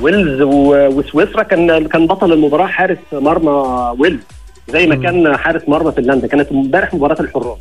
ويلز وسويسرا كان كان بطل المباراة حارس مرمى ويلز زي ما. كان حارس مرمى فنلندا كانت امبارح مباراة الحراس.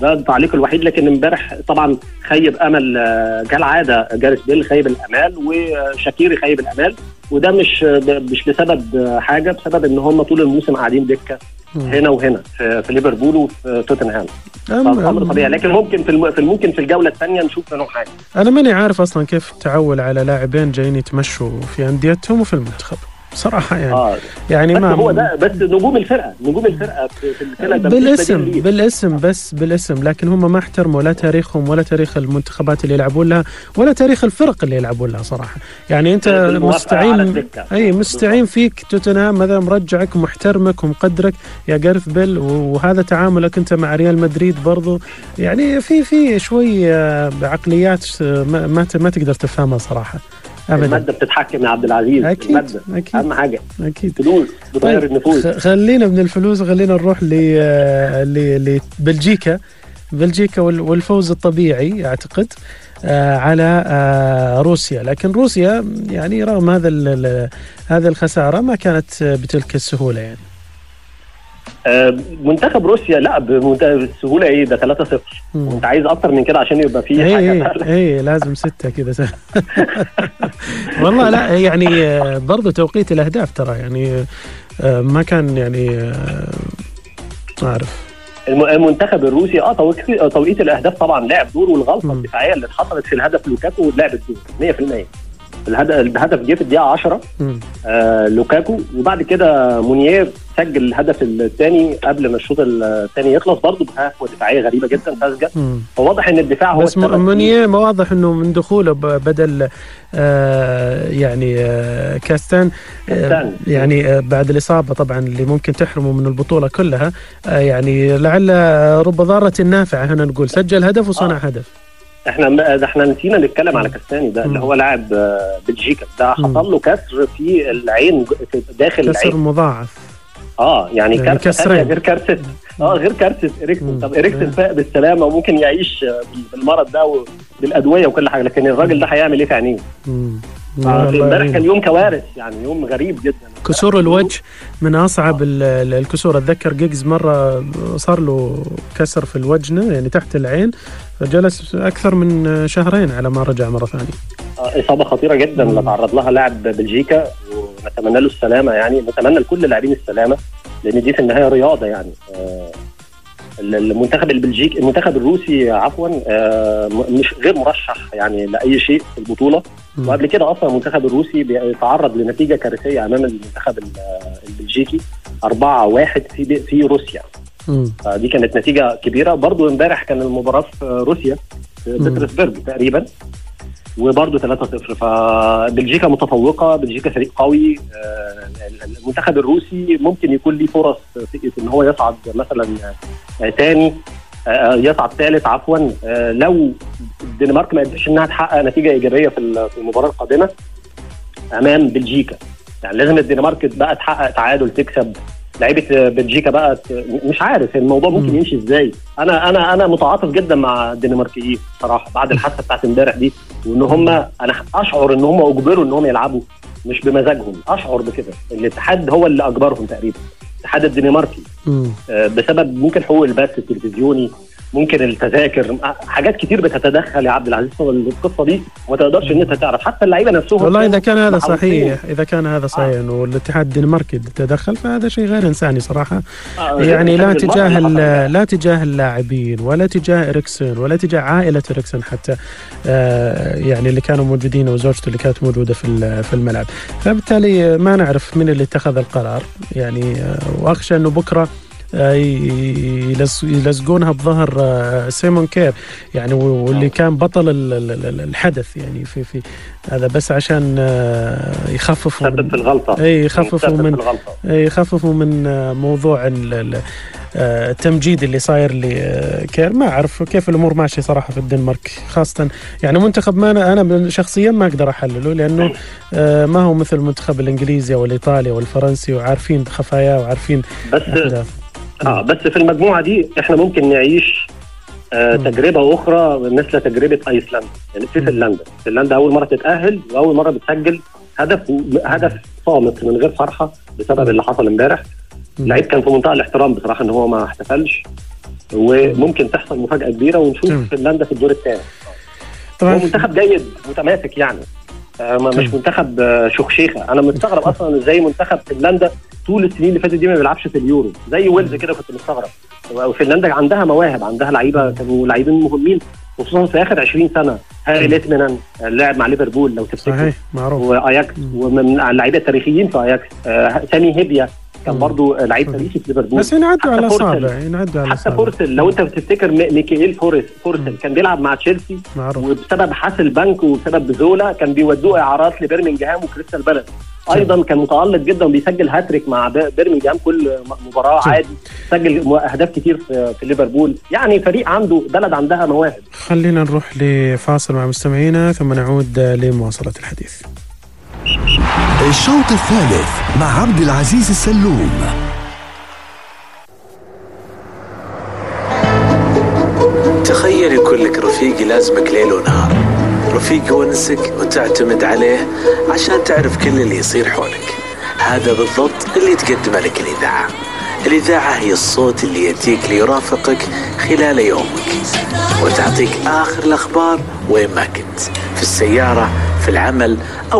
ده التعليق الوحيد لكن امبارح طبعا خيب أمل آه، كالعادة جاريس بيل خيب الأمال وشاكيري خيب الأمال وده مش مش بسبب حاجة بسبب إن هم طول الموسم قاعدين دكة. هنا وهنا في, في ليفربول وفي توتنهام. أم- طبيعي. لكن ممكن في ممكن في الجولة الثانية نشوف منهم حاجة. أنا ماني عارف أصلا كيف التعول على لاعبين جايين يتمشوا في أنديتهم وفي المنتخب. صراحة يعني. آه. يعني بس ما هو ده بس نجوم الفرقة نجوم الفرقة في بالاسم. بالاسم بس بالاسم. لكن هم ما احترموا لا تاريخهم ولا تاريخ المنتخبات اللي يلعبون لها ولا تاريخ الفرق اللي يلعبون لها صراحة. يعني على مستعين. أي مستعين فيك توتنهام مثلا مرجعك ومحترمك ومقدرك يا جارث بيل وهذا تعاملك أنت مع ريال مدريد برضو. يعني في في شوي آه، عقليات آه، ما ما تقدر تفهمها صراحة. ابدا. المادة بتتحكم يا عبد العزيز أكيد المادة. أكيد. أهم حاجة. أكيد. فلوس بتغير طيب النفوس. خلينا من الفلوس خلينا نروح ل ل- لبلجيكا بلجيكا. وال- والفوز الطبيعي أعتقد آه، على آه، روسيا. لكن روسيا يعني رغم هذا هذه الخسارة ما كانت بتلك السهولة يعني. منتخب روسيا لا السهوله إيه ده 3-0 مم. وانت عايز أكتر من كده عشان يبقى في اي حاجة اي سهله اي لازم ستة كذا سهل. والله لا يعني آه، برضو توقيت الأهداف ترى يعني آه، ما كان يعني آه، ما اعرف الم- المنتخب الروسي آه توقيت الأهداف طبعا لعب دور والغلطة. الدفاعية اللي اتحصلت في الهدف لوكاكو لعبت دور 100% الهدف الهدف جه في الدقيقة 10 مم. آه لوكاكو وبعد كده مونيير سجل الهدف الثاني قبل ما الشوط الثاني يخلص برضه بهفوه دفاعية غريبة جدا مم. فواضح إن الدفاع هو بس. مونيه ما واضح إنه من دخوله بدل آه يعني آه كاستان آه. يعني آه بعد الإصابة طبعا اللي ممكن تحرمه من البطولة كلها آه يعني لعل رب ضارة نافعة هنا نقول سجل هدف وصنع آه. هدف إحنا ده إحنا نسينا نتكلم على كاستاني ده اللي. هو لاعب آه، بلجيكا ده. حصل له كسر في العين داخل كسر العين مضاعف آه يعني يعني كارثة غير كارثة آه غير كارثة. اريكسن طب اريكسن. فاق بالسلامه وممكن يعيش آه، بالمرض ده وبالادويه وكل حاجة لكن الراجل ده هيعمل إيه في عينيه؟ آه، امبارح يعني. كان يوم كوارث يعني يوم غريب جدا كسور الوجه من أصعب ال- الكسور أتذكر جيجز مرة صار له كسر في الوجنة يعني تحت العين فجلس أكثر من شهرين على ما رجع مرة ثانية آه، إصابة خطيرة جدا. اللي تعرض لها لاعب بلجيكا ونتمنى له السلامة يعني نتمنى لكل اللاعبين السلامة لأن دي في النهاية رياضة يعني آه، المنتخب البلجيكي المنتخب الروسي عفوا آه، مش غير مرشح يعني لأي شيء في البطولة. وقبل كده أصلا المنتخب الروسي بيتعرض لنتيجة كارثية أمام المنتخب ال- البلجيكي 4-1 في في روسيا. فدي كانت نتيجة كبيرة برضو امبارح كان المباراة في روسيا في. بيترسبرج تقريبا وبرضه 3-0 فبلجيكا متفوقة بلجيكا فريق قوي. آه، المنتخب الروسي ممكن يكون ليه فرص في إن هو يصعد مثلا آه، تاني آه، يصعد ثالث عفوا. آه، لو الدنمارك ما قدرتش إنها تحقق نتيجة إيجابية في المباراة القادمة أمام بلجيكا. يعني لازم الدنمارك بقى تحقق تعادل تكسب. لعيبة بلجيكا بقى مش عارف الموضوع ممكن مم. يمشي إزاي. أنا أنا أنا متعاطف جدا مع الدنماركيين صراحة بعد الحادثة بتاعت امبارح دي وإن هم أنا أشعر إن هم أجبروا إن هم يلعبوا مش بمزاجهم أشعر بكده. الاتحاد هو اللي أجبرهم تقريبا الاتحاد الدنماركي. آه، بسبب ممكن حقوق البث التلفزيوني ممكن التذاكر آه، حاجات كتير بتتدخل يا عبد العزيز في القصة دي وما تقدرش إن أنت تعرف حتى اللعيبة نفسهم والله إذا كان هذا. صحيح إذا كان هذا صحيح إنه الاتحاد الدنماركي تدخل فهذا شيء غير إنساني صراحة آه، يعني لا تجاه. لا تجاه اللاعبين ولا تجاه إريكسون ولا تجاه عائلة إريكسون حتى آه، يعني اللي كانوا موجودين وزوجته اللي كانت موجودة في في الملعب فبالتالي ما نعرف من اللي اتخذ القرار يعني آه، وأخشى إنه بكرة آه، يلزقونها بظهر آه، سيمون كير يعني واللي كان بطل ال- ال- ال- الحدث يعني في في هذا بس عشان آه، يخففوا من- الغلطة. أي يخففوا من يخففوا من آه، موضوع ال- آه، التمجيد اللي صاير لكير ما أعرف كيف الأمور ماشية صراحة في الدنمارك خاصة يعني منتخب ما أنا أنا شخصيا ما أقدر أحلله لأنه آه، ما هو مثل المنتخب الإنجليزي أو الايطالي أو الفرنسي وعارفين خفاياه وعارفين بس أحداث. آه بس في المجموعة دي إحنا ممكن نعيش آه. تجربة أخرى مثل تجربة أيسلندا. يعني في. فنلندا. فنلندا أول مرة تتأهل وأول مرة بتسجل هدف هدف صامت من غير فرحة بسبب اللي حصل امبارح. اللعيب كان في منتهى الاحترام بصراحة إن هو ما احتفلش. وممكن تحصل مفاجأة كبيرة ونشوف. فنلندا في الدور الثاني. هو منتخب جيد متماسك يعني. مش منتخب آه، شخشيخه أنا مستغرب أصلا إزاي منتخب فنلندا طول السنين اللي فاتت دي ما بيلعبش في اليورو. زي ويلز كده كنت مستغرب. وفنلندا عندها مواهب عندها لعيبة كانوا لاعبين مهمين خصوصا في آخر 20 سنة. ياري ليتمانن آه، لعب مع ليفربول لو تفتكر. صحيح معروف. وآياكس ومن اللعيبة التاريخيين في آياكس. آه، سامي هيبيا كان امم. برضو لعيب. تاريخي في ليفربول بس ينعدوا على. اصابع ينعدوا على حتى فورسل لو انت بتفتكر ميكائيل فورسل. فورسل كان بيلعب مع تشيلسي وبسبب حاسل بنك وبسبب زولا كان بيودوه إعارات لبرمنجهام وكريستال بالاس أيضا كان متالق جدا وبيسجل هاتريك مع برمنجهام كل مباراة. عادي سجل أهداف كتير في ليفربول يعني فريق عنده بلد عندها مواهب خلينا نروح لفاصل مع مستمعينا ثم نعود لمواصلة الحديث الشوط الثالث مع عبد العزيز السلوم. تخيل يكون لك رفيق يلازمك ليل ونهار. رفيق يونسك وتعتمد عليه عشان تعرف كل اللي يصير حولك. هذا بالضبط اللي تقدمه لك الإذاعة. الإذاعة هي الصوت اللي يأتيك ليرافقك خلال يومك وتعطيك آخر الأخبار وين ما كنت في السيارة في العمل أو